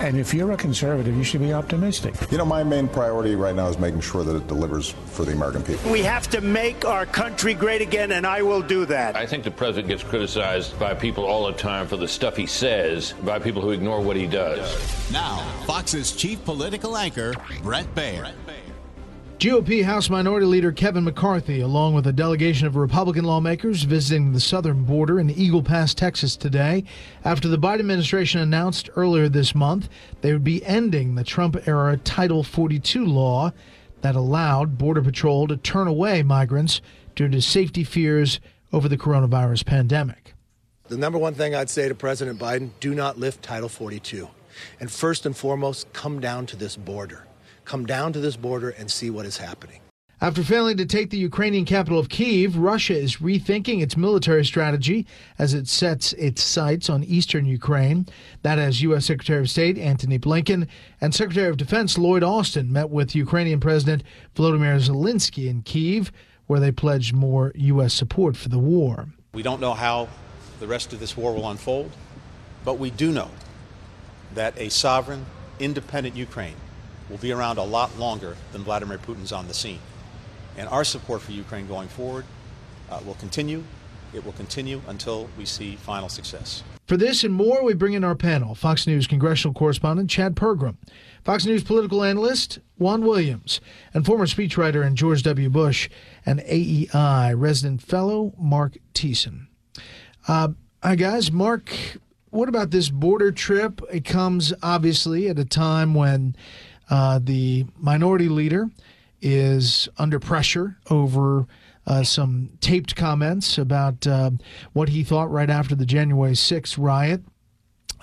And if you're a conservative, you should be optimistic. You know, my main priority right now is making sure that it delivers for the American people. We have to make our country great again, and I will do that. I think the president gets criticized by people all the time for the stuff he says, by people who ignore what he does. Now, Fox's chief political anchor, Bret Baier. GOP House Minority Leader Kevin McCarthy, along with a delegation of Republican lawmakers visiting the southern border in Eagle Pass, Texas today, after the Biden administration announced earlier this month they would be ending the Trump era Title 42 law that allowed Border Patrol to turn away migrants due to safety fears over the coronavirus pandemic. The number one thing I'd say to President Biden do not lift Title 42. And first and foremost, come down to this border come down to this border and see what is happening. After failing to take the Ukrainian capital of Kiev, Russia is rethinking its military strategy as it sets its sights on eastern Ukraine. That as U.S. Secretary of State Antony Blinken and Secretary of Defense Lloyd Austin met with Ukrainian President Volodymyr Zelensky in Kiev, where they pledged more U.S. support for the war. We don't know how the rest of this war will unfold, but we do know that a sovereign, independent Ukraine will be around a lot longer than Vladimir Putin's on the scene. And our support for Ukraine going forward uh, will continue. It will continue until we see final success. For this and more, we bring in our panel Fox News congressional correspondent Chad Pergram, Fox News political analyst Juan Williams, and former speechwriter in George W. Bush and AEI resident fellow Mark Thiessen. Uh, hi, guys. Mark, what about this border trip? It comes obviously at a time when uh, the minority leader is under pressure over uh, some taped comments about uh, what he thought right after the January 6th riot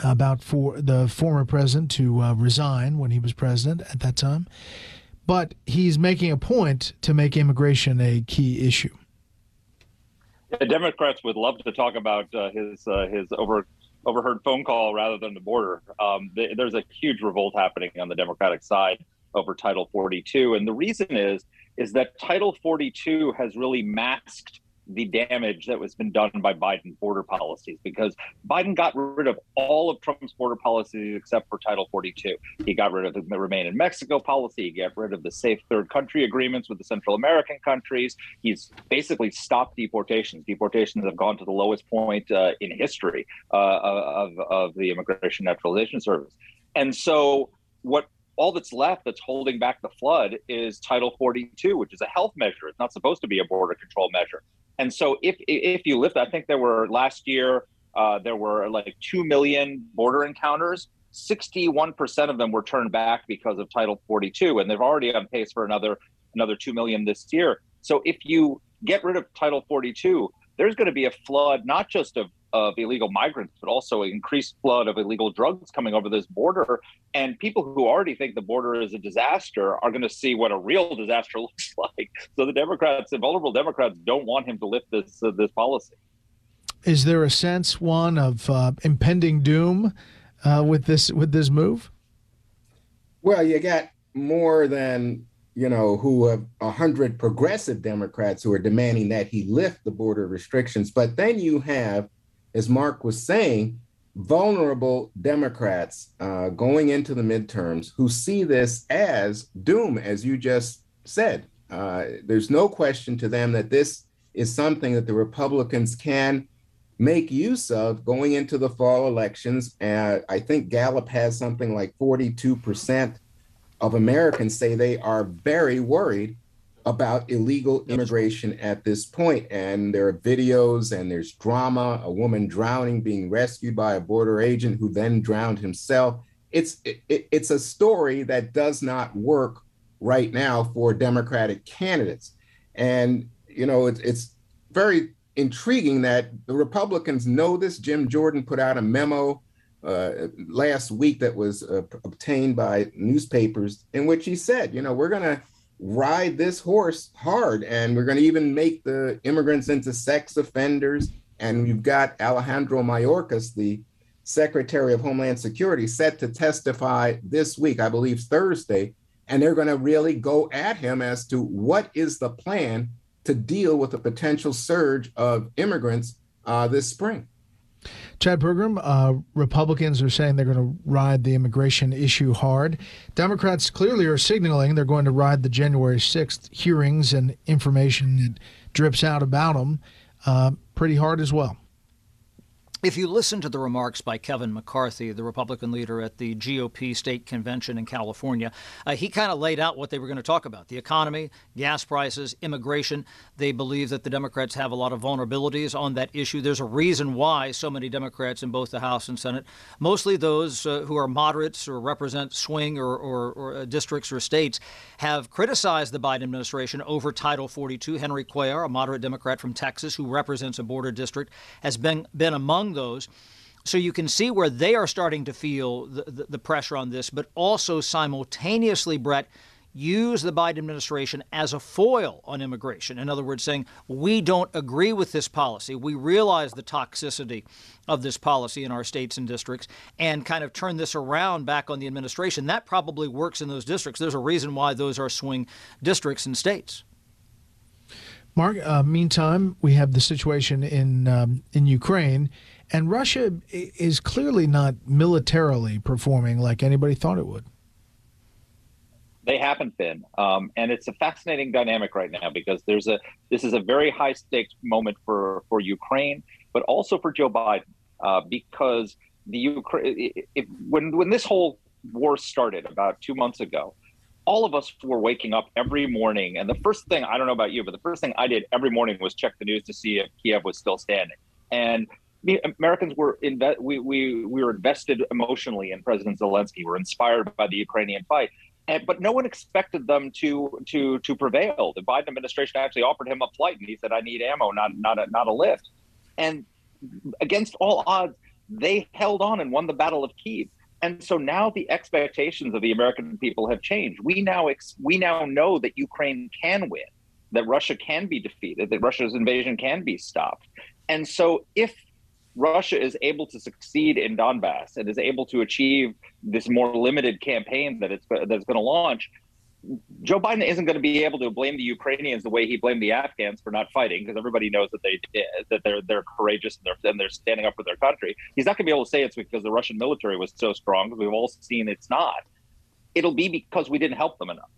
about for the former president to uh, resign when he was president at that time. But he's making a point to make immigration a key issue. The Democrats would love to talk about uh, his uh, his over overheard phone call rather than the border. Um, th- there's a huge revolt happening on the Democratic side over Title 42, and the reason is is that Title 42 has really masked the damage that was been done by Biden border policies because Biden got rid of all of Trump's border policies except for Title 42. He got rid of the Remain in Mexico policy. He got rid of the safe third country agreements with the Central American countries. He's basically stopped deportations. Deportations have gone to the lowest point uh, in history uh, of, of the Immigration Naturalization Service. And so what all that's left that's holding back the flood is Title 42, which is a health measure. It's not supposed to be a border control measure. And so if if you lift, I think there were last year uh, there were like two million border encounters. 61% of them were turned back because of Title 42, and they've already on pace for another another two million this year. So if you get rid of Title 42, there's going to be a flood not just of of illegal migrants, but also an increased flood of illegal drugs coming over this border. And people who already think the border is a disaster are going to see what a real disaster looks like. So the Democrats, the vulnerable Democrats, don't want him to lift this uh, this policy. Is there a sense, Juan, of uh, impending doom uh, with this with this move? Well, you got more than you know, who have a hundred progressive Democrats who are demanding that he lift the border restrictions. But then you have as Mark was saying, vulnerable Democrats uh, going into the midterms who see this as doom, as you just said. Uh, there's no question to them that this is something that the Republicans can make use of going into the fall elections. Uh, I think Gallup has something like 42% of Americans say they are very worried about illegal immigration at this point. And there are videos and there's drama, a woman drowning, being rescued by a border agent who then drowned himself. It's it, it's a story that does not work right now for Democratic candidates. And you know, it, it's very intriguing that the Republicans know this. Jim Jordan put out a memo uh, last week that was uh, obtained by newspapers in which he said, you know, we're going to ride this horse hard and we're going to even make the immigrants into sex offenders. And we've got Alejandro Mayorkas, the Secretary of Homeland Security, set to testify this week, I believe Thursday. And they're going to really go at him as to what is the plan to deal with a potential surge of immigrants uh, this spring. Chad Pergram, uh, Republicans are saying they're going to ride the immigration issue hard. Democrats clearly are signaling they're going to ride the January 6th hearings and information that drips out about them uh, pretty hard as well. If you listen to the remarks by Kevin McCarthy, the Republican leader at the GOP state convention in California, uh, he kind of laid out what they were going to talk about the economy, gas prices, immigration. They believe that the Democrats have a lot of vulnerabilities on that issue. There's a reason why so many Democrats in both the House and Senate, mostly those uh, who are moderates or represent swing or, or, or uh, districts or states, have criticized the Biden administration over Title 42. Henry Cuellar, a moderate Democrat from Texas who represents a border district, has been, been among among those. So you can see where they are starting to feel the, the, the pressure on this, but also simultaneously, Bret, use the Biden administration as a foil on immigration. In other words, saying, we don't agree with this policy. We realize the toxicity of this policy in our states and districts and kind of turn this around back on the administration. That probably works in those districts. There's a reason why those are swing districts and states. Mark, uh, meantime, we have the situation in um, in Ukraine. And Russia is clearly not militarily performing like anybody thought it would. They haven't been, um, and it's a fascinating dynamic right now because there's a this is a very high stakes moment for for Ukraine, but also for Joe Biden uh, because the Ukraine when when this whole war started about two months ago, all of us were waking up every morning, and the first thing I don't know about you, but the first thing I did every morning was check the news to see if Kiev was still standing. And Americans were inve- we, we we were invested emotionally in President Zelensky. We're inspired by the Ukrainian fight, and, but no one expected them to to to prevail. The Biden administration actually offered him a flight, and he said, "I need ammo, not not a, not a lift." And against all odds, they held on and won the Battle of Kiev. And so now the expectations of the American people have changed. We now ex- we now know that Ukraine can win, that Russia can be defeated, that Russia's invasion can be stopped. And so if Russia is able to succeed in Donbass and is able to achieve this more limited campaign that it's that's going to launch, Joe Biden isn't going to be able to blame the Ukrainians the way he blamed the Afghans for not fighting, because everybody knows that they that they're they're courageous and they're and they're standing up for their country. He's not going to be able to say it's because the Russian military was so strong, because we've all seen it's not. It'll be because we didn't help them enough,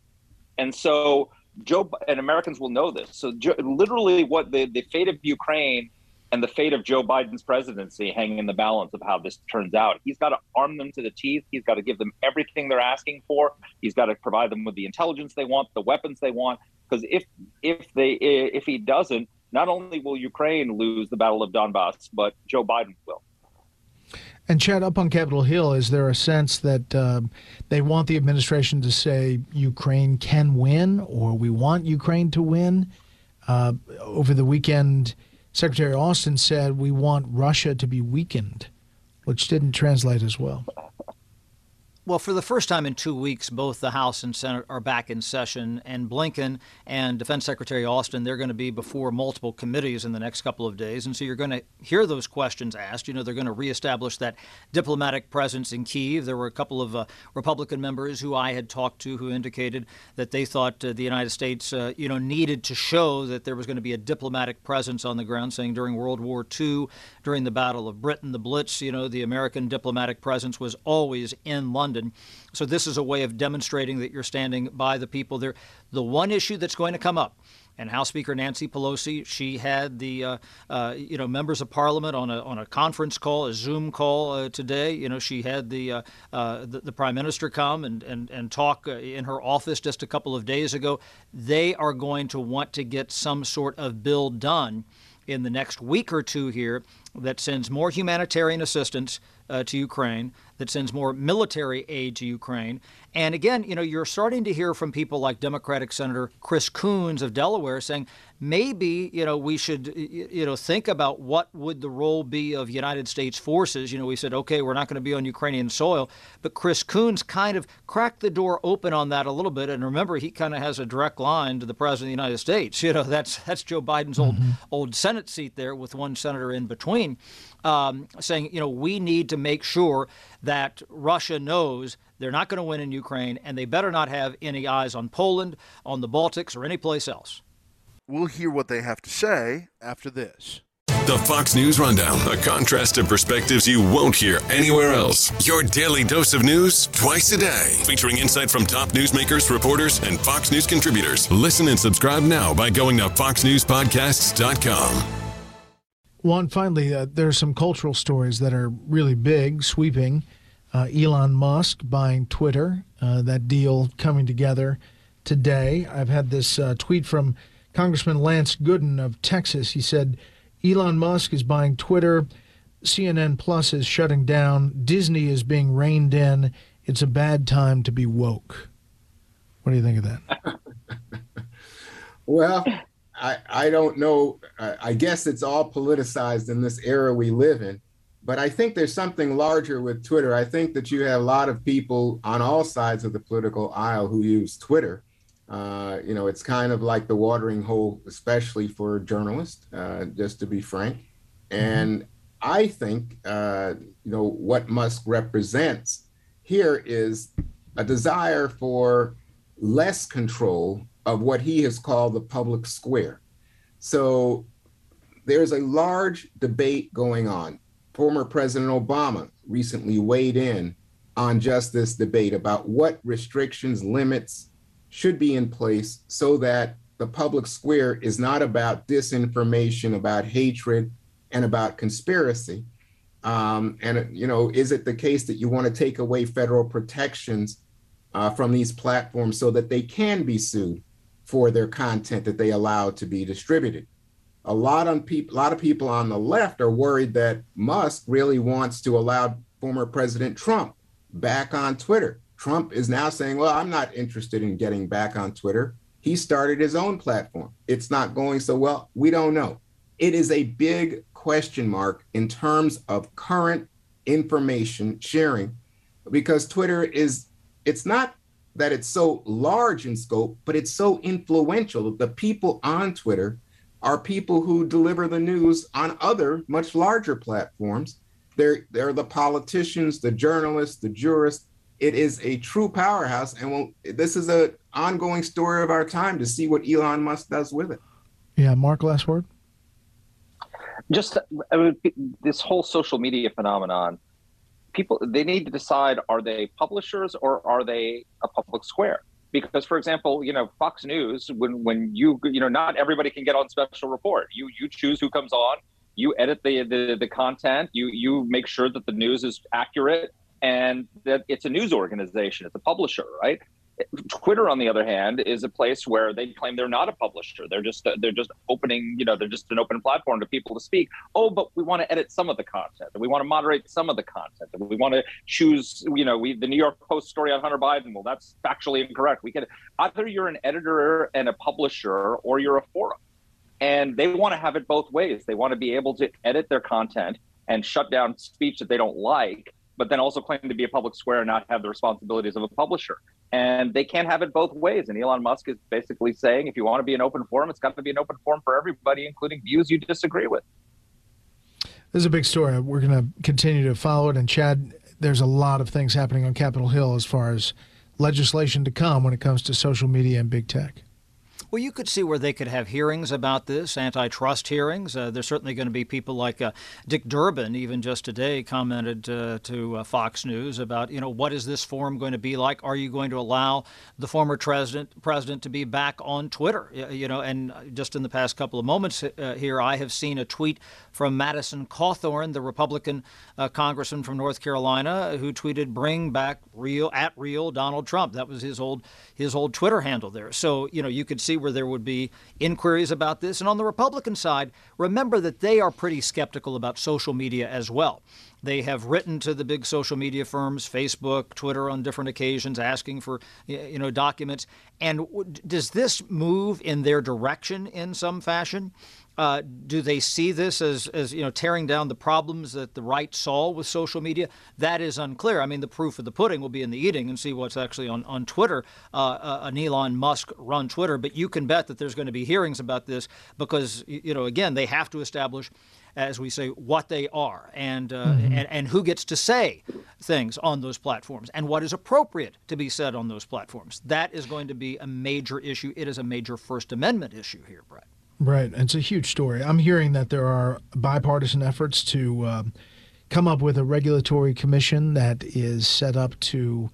and so Joe and Americans will know this. So literally, what the the fate of Ukraine and the fate of Joe Biden's presidency hang in the balance of how this turns out. He's got to arm them to the teeth. He's got to give them everything they're asking for. He's got to provide them with the intelligence they want, the weapons they want. Because if if they if he doesn't, not only will Ukraine lose the Battle of Donbass, but Joe Biden will. And Chad, up on Capitol Hill, is there a sense that uh, they want the administration to say Ukraine can win, or we want Ukraine to win? Uh, over the weekend, Secretary Austin said we want Russia to be weakened, which didn't translate as well. Well, for the first time in two weeks, both the House and Senate are back in session, and Blinken and Defense Secretary Austin, they're going to be before multiple committees in the next couple of days. And so you're going to hear those questions asked. You know, they're going to reestablish that diplomatic presence in Kiev. There were a couple of uh, Republican members who I had talked to who indicated that they thought uh, the United States, uh, you know, needed to show that there was going to be a diplomatic presence on the ground, saying during World War II, during the Battle of Britain, the Blitz, you know, the American diplomatic presence was always in London. London. So this is a way of demonstrating that you're standing by the people there. The one issue that's going to come up and House Speaker Nancy Pelosi, she had the uh, uh, you know members of Parliament on a on a conference call, a Zoom call uh, today. You know, she had the, uh, uh, the, the Prime Minister come and and and talk uh, in her office just a couple of days ago. They are going to want to get some sort of bill done in the next week or two here that sends more humanitarian assistance uh, to Ukraine, that sends more military aid to Ukraine. And again, you know, you're starting to hear from people like Democratic Senator Chris Coons of Delaware saying maybe, you know, we should, you know, think about what would the role be of United States forces. You know, we said, okay, we're not going to be on Ukrainian soil, but Chris Coons kind of cracked the door open on that a little bit. And remember, he kind of has a direct line to the president of the United States. You know, that's that's Joe Biden's mm-hmm. old old Senate seat there with one senator in between um, saying, you know, we need to make sure that Russia knows they're not going to win in Ukraine, and they better not have any eyes on Poland, on the Baltics, or any place else. We'll hear what they have to say after this. The Fox News Rundown, a contrast of perspectives you won't hear anywhere else. Your daily dose of news twice a day, featuring insight from top newsmakers, reporters, and Fox News contributors. Listen and subscribe now by going to foxnewspodcasts.com. Juan, finally, uh, there are some cultural stories that are really big, sweeping. Uh, Elon Musk buying Twitter, uh, that deal coming together today. I've had this uh, tweet from Congressman Lance Gooden of Texas. He said, Elon Musk is buying Twitter. CNN Plus is shutting down. Disney is being reined in. It's a bad time to be woke. What do you think of that? well, I, I don't know. I guess it's all politicized in this era we live in. But I think there's something larger with Twitter. I think that you have a lot of people on all sides of the political aisle who use Twitter. Uh, you know, it's kind of like the watering hole, especially for journalists, uh, just to be frank. And mm-hmm. I think, uh, you know, what Musk represents here is a desire for less control of what he has called the public square. So there's a large debate going on. Former President Obama recently weighed in on just this debate about what restrictions, limits should be in place so that the public square is not about disinformation, about hatred, and about conspiracy. Um, and, you know, is it the case that you want to take away federal protections uh, from these platforms so that they can be sued for their content that they allow to be distributed. A lot of people, a lot of people on the left are worried that Musk really wants to allow former President Trump back on Twitter. Trump is now saying, "Well, I'm not interested in getting back on Twitter." He started his own platform. It's not going so well. We don't know. It is a big question mark in terms of current information sharing because Twitter is it's not that it's so large in scope, but it's so influential. The people on Twitter are people who deliver the news on other much larger platforms. They're, they're the politicians, the journalists, the jurists. It is a true powerhouse. And we'll, this is an ongoing story of our time to see what Elon Musk does with it. Yeah, Mark, last word. Just I mean, this whole social media phenomenon people they need to decide are they publishers or are they a public square? Because for example you know fox news when when you you know not everybody can get on special report. You you choose who comes on you edit the the, the content you you make sure that the news is accurate and that it's a news organization it's a publisher right Twitter, on the other hand, is a place where they claim they're not a publisher. They're just they're just opening, you know, they're just an open platform to people to speak. Oh, but we want to edit some of the content, and we want to moderate some of the content, and we want to choose, you know, we the New York Post story on Hunter Biden. Well, that's factually incorrect. We can either you're an editor and a publisher, or you're a forum, and they want to have it both ways. They want to be able to edit their content and shut down speech that they don't like but then also claim to be a public square and not have the responsibilities of a publisher. And they can't have it both ways. And Elon Musk is basically saying if you want to be an open forum, it's got to be an open forum for everybody, including views you disagree with. This is a big story. We're going to continue to follow it. And Chad, there's a lot of things happening on Capitol Hill as far as legislation to come when it comes to social media and big tech. Well, you could see where they could have hearings about this, antitrust hearings. Uh, there's certainly going to be people like uh, Dick Durbin, even just today, commented uh, to uh, Fox News about, you know, what is this forum going to be like? Are you going to allow the former president president to be back on Twitter? You know, and just in the past couple of moments uh, here, I have seen a tweet from Madison Cawthorn, the Republican uh, congressman from North Carolina, who tweeted, "Bring back real at real Donald Trump." That was his old his old Twitter handle there. So you know, you could see where there would be inquiries about this. And on the Republican side, remember that they are pretty skeptical about social media as well. They have written to the big social media firms, Facebook, Twitter, on different occasions, asking for you know documents. And does this move in their direction in some fashion? Uh, do they see this as, as you know tearing down the problems that the right saw with social media? That is unclear. I mean, the proof of the pudding will be in the eating, and see what's actually on on Twitter. Uh, uh, an Elon Musk run Twitter, but you can bet that there's going to be hearings about this because you know again they have to establish as we say, what they are and, uh, mm-hmm. and, and who gets to say things on those platforms and what is appropriate to be said on those platforms. That is going to be a major issue. It is a major First Amendment issue here, Bret. Right. It's a huge story. I'm hearing that there are bipartisan efforts to um, come up with a regulatory commission that is set up to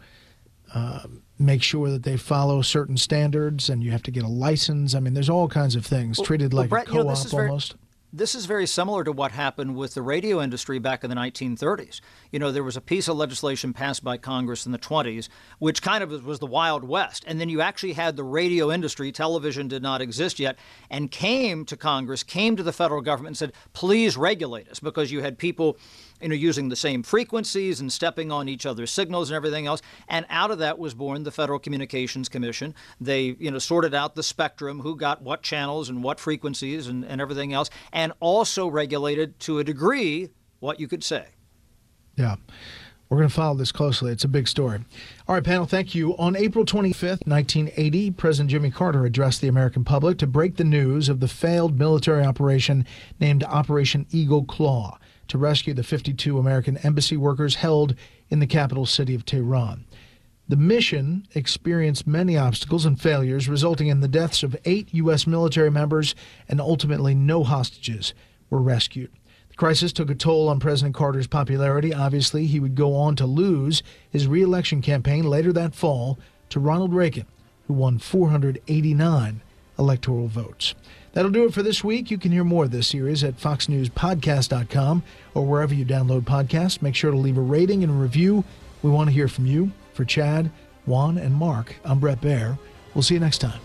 uh, make sure that they follow certain standards and you have to get a license. I mean, there's all kinds of things well, treated like Bret, a co op you know, almost. Very- this is very similar to what happened with the radio industry back in the 1930s. You know, there was a piece of legislation passed by Congress in the 20s, which kind of was the Wild West. And then you actually had the radio industry, television did not exist yet, and came to Congress, came to the federal government and said, please regulate us, because you had people you know, using the same frequencies and stepping on each other's signals and everything else. And out of that was born the Federal Communications Commission. They, you know, sorted out the spectrum, who got what channels and what frequencies and, and everything else, and also regulated to a degree what you could say. Yeah. We're going to follow this closely. It's a big story. All right, panel, thank you. On April 25th, 1980, President Jimmy Carter addressed the American public to break the news of the failed military operation named Operation Eagle Claw to rescue the 52 American embassy workers held in the capital city of Tehran. The mission experienced many obstacles and failures, resulting in the deaths of eight U.S. military members, and ultimately no hostages were rescued. The crisis took a toll on President Carter's popularity. Obviously, he would go on to lose his reelection campaign later that fall to Ronald Reagan, who won 489 electoral votes. That'll do it for this week. You can hear more of this series at foxnewspodcast.com or wherever you download podcasts. Make sure to leave a rating and a review. We want to hear from you. For Chad, Juan, and Mark, I'm Bret Baier. We'll see you next time.